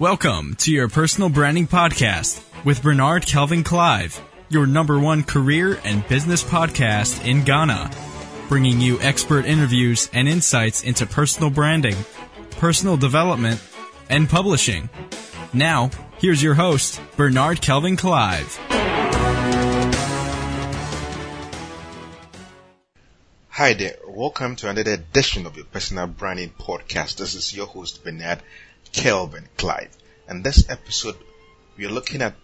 Welcome to your personal branding podcast with Bernard Kelvin Clive, your number one career and business podcast in Ghana, bringing you expert interviews and insights into personal branding, personal development, and publishing. Now, here's your host, Bernard Kelvin Clive. Hi there, welcome to another edition of your personal branding podcast. This is your host, Bernard Kelvin Clive. And this episode, we are looking at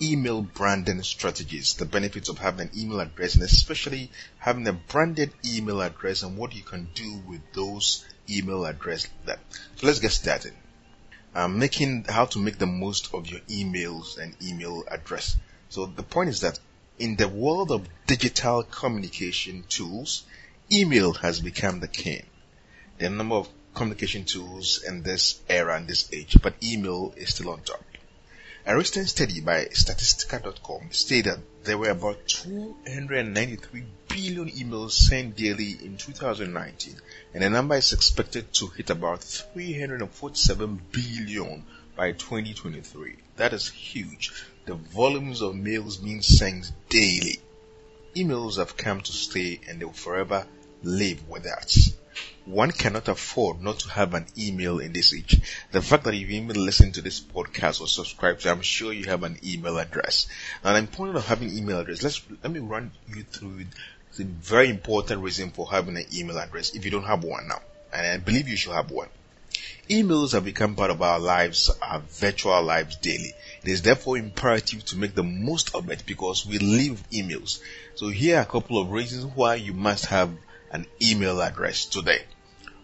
email branding strategies, the benefits of having an email address, and especially having a branded email address and what you can do with those email address. That so let's get started. Um, making how to make the most of your emails and email address. So the point is that in the world of digital communication tools, email has become the king. The number of communication tools in this era and this age, but email is still on top. A recent study by Statistica.com stated there were about 293 billion emails sent daily in 2019, and the number is expected to hit about 347 billion by 2023. That is huge. The volumes of mails being sent daily. Emails have come to stay and they will forever live with us one cannot afford not to have an email in this age. The fact that you've even listened to this podcast or subscribed I'm sure you have an email address. And the importance of having email address, let's let me run you through the very important reason for having an email address if you don't have one now. And I believe you should have one. Emails have become part of our lives, our virtual lives daily. It is therefore imperative to make the most of it because we live emails. So here are a couple of reasons why you must have an email address today.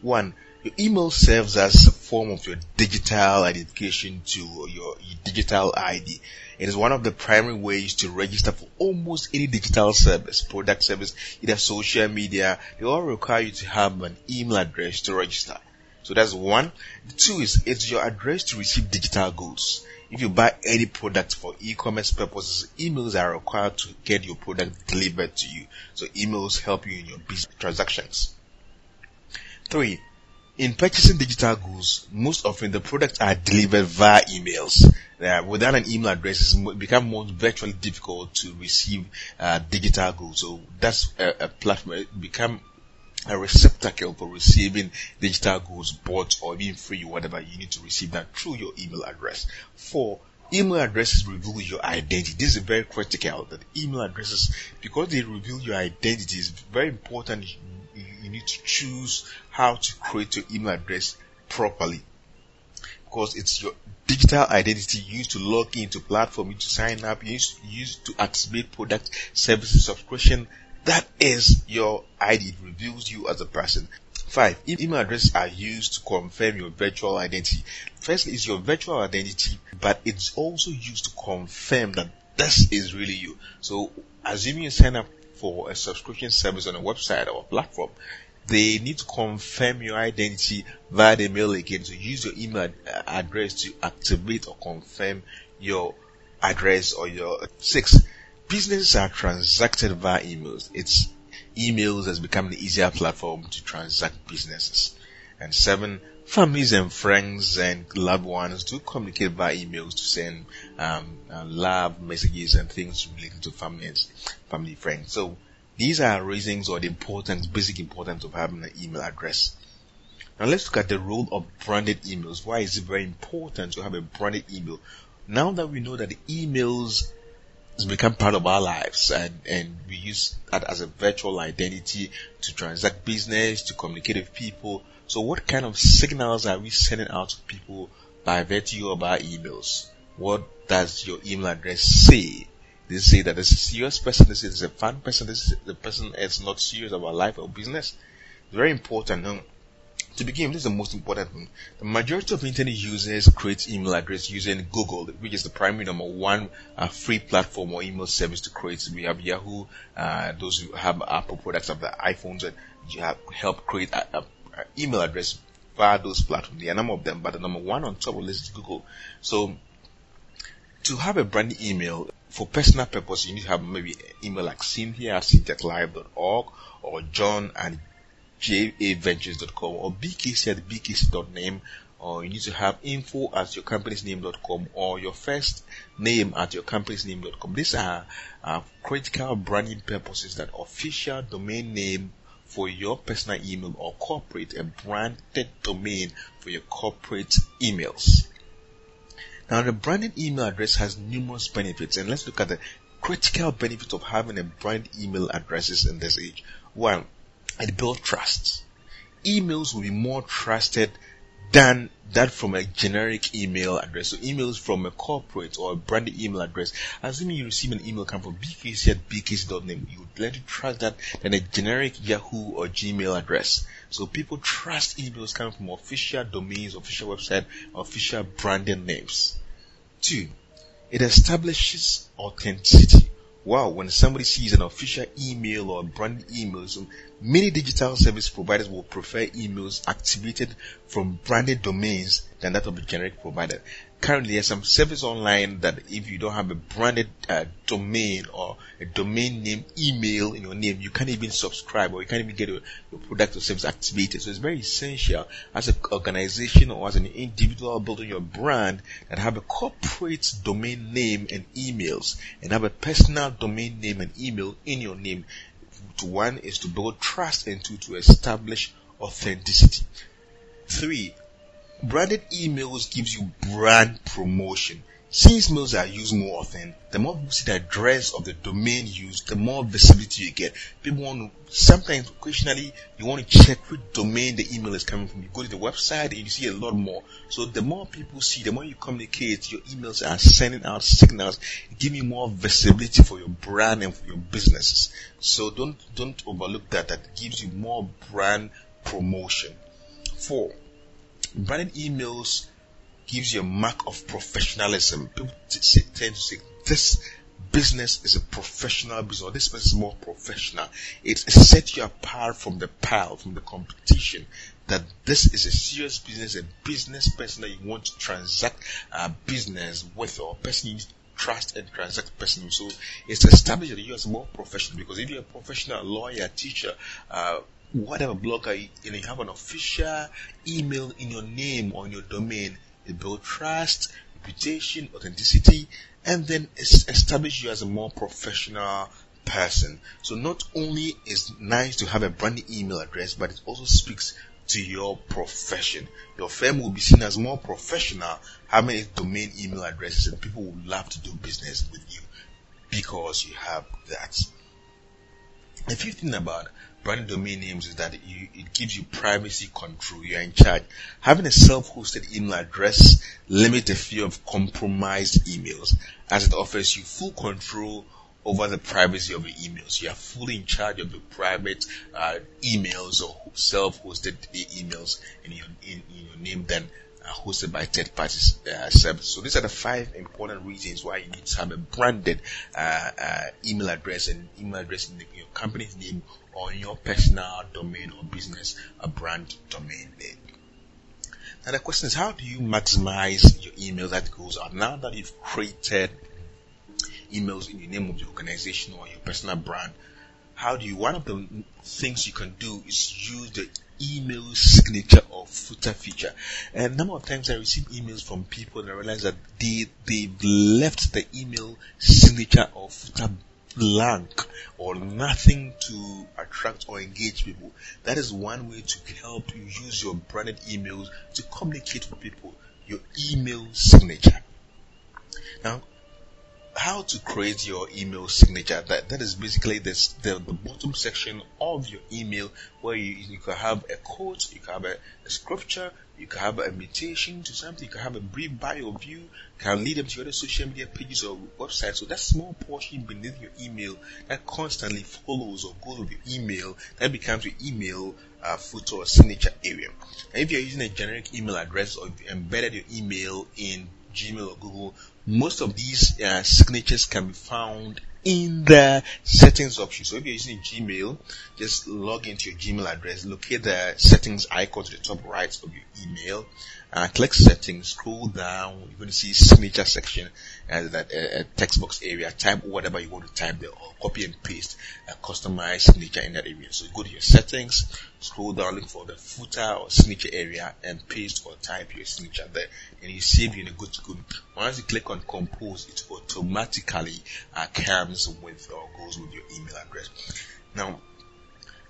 One, your email serves as a form of your digital identification to your, your digital ID. It is one of the primary ways to register for almost any digital service, product service, either social media. They all require you to have an email address to register. So that's one. The two is it's your address to receive digital goods. If you buy any product for e-commerce purposes, emails are required to get your product delivered to you. So emails help you in your business transactions. Three, in purchasing digital goods, most often the products are delivered via emails. Uh, without an email address, it's become more virtually difficult to receive uh, digital goods. So that's a, a platform. It become a receptacle for receiving digital goods bought or being free, whatever. You need to receive that through your email address. Four, email addresses reveal your identity. This is very critical that email addresses, because they reveal your identity, is very important you need to choose how to create your email address properly because it's your digital identity used to log into platform, you to sign up, used, used to activate product, services, subscription. That is your ID. It reveals you as a person. Five, email addresses are used to confirm your virtual identity. Firstly, it's your virtual identity, but it's also used to confirm that this is really you. So, assuming you sign up for a subscription service on a website or a platform, they need to confirm your identity via the mail again. So use your email uh, address to activate or confirm your address or your uh, six. Businesses are transacted via emails. It's emails has become the easier platform to transact businesses. And seven, families and friends and loved ones do communicate via emails to send um, uh, love messages and things related to families, family friends. So these are reasons or the importance, basic importance of having an email address. Now let's look at the role of branded emails. Why is it very important to have a branded email? Now that we know that the emails has become part of our lives and, and we use that as a virtual identity to transact business, to communicate with people, so what kind of signals are we sending out to people by virtue of our emails? What does your email address say? They say that this is a serious person, this is a fun person, this is the person is not serious about life or business. It's very important. Um, To begin, this is the most important one. The majority of internet users create email address using Google, which is the primary number one uh, free platform or email service to create. We have Yahoo, uh, those who have Apple products have the iPhones that you have help create a, a uh, email address via those platforms. There are a number of them, but the number one on top of list is Google. So to have a brand email for personal purpose, you need to have maybe email like Cynthia at cynthiaclive.org or John and javentures.com or bkc at bkc.name or you need to have info at your company's name.com or your first name at your company's name.com. These are critical branding purposes that official domain name for your personal email or corporate a branded domain for your corporate emails. Now the branded email address has numerous benefits and let's look at the critical benefits of having a brand email addresses in this age. One, it builds trust. Emails will be more trusted than that from a generic email address. So emails from a corporate or a branded email address. Assuming you receive an email come from bkc at bkc.name, you would let to trust that than a generic Yahoo or Gmail address. So people trust emails coming from official domains, official website, official branded names. Two, it establishes authenticity. Wow, when somebody sees an official email or branded email, so many digital service providers will prefer emails activated from branded domains than that of a generic provider currently there's some service online that if you don't have a branded uh, domain or a domain name email in your name, you can't even subscribe or you can't even get your, your product or service activated. So it's very essential as an organization or as an individual building your brand that have a corporate domain name and emails and have a personal domain name and email in your name. To one is to build trust and two to establish authenticity. Three, Branded emails gives you brand promotion. Since mails are used more often, the more people see the address of the domain used, the more visibility you get. People want to, sometimes occasionally you want to check which domain the email is coming from. You go to the website and you see a lot more. So the more people see, the more you communicate, your emails are sending out signals, giving you more visibility for your brand and for your businesses. So don't, don't overlook that. That gives you more brand promotion. Four, branded emails gives you a mark of professionalism. People tend to say this business is a professional business this business is more professional. It sets you apart from the pile, from the competition. That this is a serious business, a business person that you want to transact a business with or person you trust and transact person. So it's established that you are more professional because if you're a professional lawyer, teacher, uh, whatever blogger, you know, you have an official email in your name or in your domain, it builds trust, reputation, authenticity, and then establish you as a more professional person. So not only is nice to have a branded email address, but it also speaks to your profession. Your firm will be seen as more professional having a domain email addresses and people will love to do business with you because you have that. If you think about branded domain names is that you, it gives you privacy control. You're in charge. Having a self-hosted email address limits the fear of compromised emails as it offers you full control over the privacy of your emails. You are fully in charge of your private uh, emails or self-hosted emails in your, in, in your name than uh, hosted by third parties uh, service. So these are the five important reasons why you need to have a branded uh, uh email address and email address in, the, your company's name on your personal domain or business a brand domain name. Now the question is how do you maximize your email that goes out now that you've created emails in the name of your organization or your personal brand? How do you, one of the things you can do is use the email signature or footer feature. And a number of times I receive emails from people and I realize that they, they've left the email signature or footer blank or nothing to attract or engage people. That is one way to help you use your branded emails to communicate with people. Your email signature. Now, how to create your email signature. That that is basically this the, the bottom section of your email where you, you can have a quote, you can have a, a scripture, you can have an invitation to something, you can have a brief bio of you, can lead them to other social media pages or websites. So that small portion beneath your email that constantly follows or goes with your email, that becomes your email uh, footer or signature area. And if you're using a generic email address or you embedded your email in Gmail or Google, most of these uh, signatures can be found in the settings option. So if you're using Gmail, just log into your Gmail address, locate the settings icon to the top right of your email, uh, click settings, scroll down, you're going to see signature section, uh, that uh, text box area, type whatever you want to type there, or copy and paste a customized signature in that area. So go to your settings, scroll down, look for the footer or signature area and paste or type your signature there and you save you in a good to. Once you click on compose, it automatically uh, comes with or goes with your email address. Now,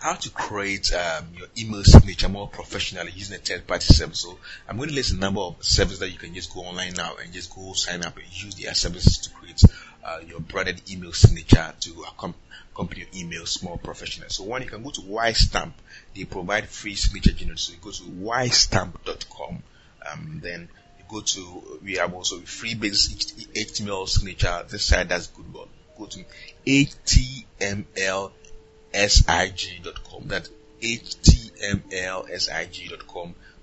how to create um, your email signature more professionally using a third party service. So I'm going to list a number of services that you can just go online now and just go sign up and use their services to create uh, your branded email signature to accompany your emails more professional. So one, you can go to WiseStamp. They provide free signature generators. So you go to wisestamp.com. Um, then you go to, we have also free basic HTML signature. This side does good work. Go to HTML sig.com. That's htmlsig.com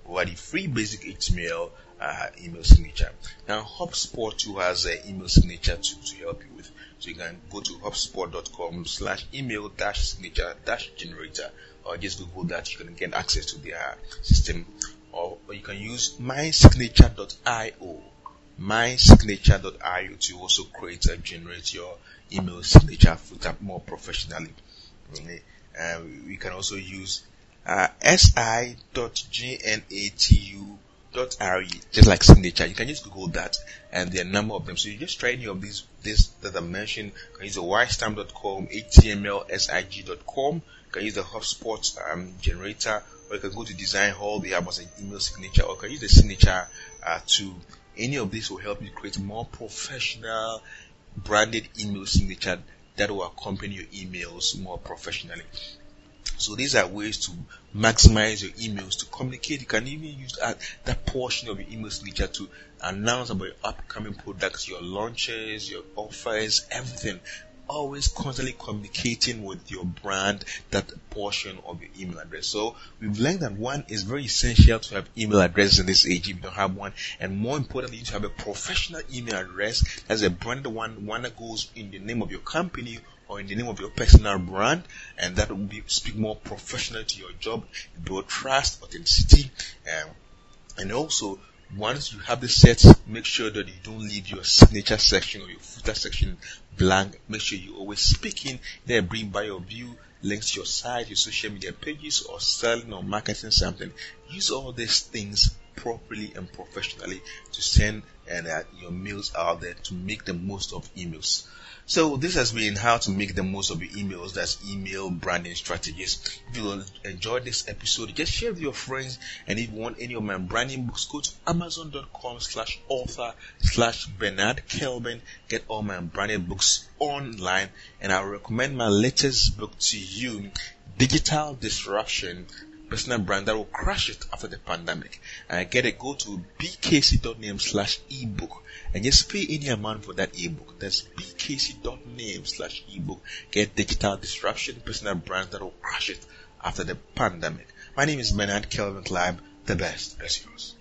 provide the free basic HTML uh, email signature. Now HubSpot too has an email signature to, to help you with. So you can go to hubspot.com slash email dash signature dash generator or just Google that. You can get access to their system or, or you can use mysignature.io mysignature.io to also create and generate your email signature footer more professionally. We can also use uh, just like signature. You can just Google that, and there are a number of them. So you just try any of these, this that I mentioned. You can use the wisestamp.com, htmlsig.com. You can use the HubSpot um, generator, or you can go to Designhill. They have an email signature, or you can use the signature uh, to. Any of these will help you create more professional branded email signature that will accompany your emails more professionally. So these are ways to maximize your emails to communicate. You can even use that, that portion of your email signature to announce about your upcoming products, your launches, your offers, everything always constantly communicating with your brand that portion of your email address. So we've learned that one is very essential to have email address in this age if you don't have one. And more importantly, to have a professional email address as a brand one, one that goes in the name of your company or in the name of your personal brand and that will be speak more professional to your job, build trust, authenticity, um, and also once you have the set, make sure that you don't leave your signature section or your footer section blank. Make sure you always speak in bring by your view, links to your site, your social media pages, or selling or marketing something. Use all these things properly and professionally to send and uh, your mails out there to make the most of emails. So this has been how to make the most of your emails. That's email branding strategies. If you enjoyed this episode, just share with your friends. And if you want any of my branding books, go to amazon.com slash author slash Bernard Kelvin. Get all my branding books online. And I recommend my latest book to you, Digital Disruption personal brand that will crush it after the pandemic. And get it, go to bkc.name slash ebook and just pay any amount for that ebook. That's bkc.name slash ebook. Get digital disruption, personal brands that will crush it after the pandemic. My name is Bernard Kelvin Clive. The best is yours.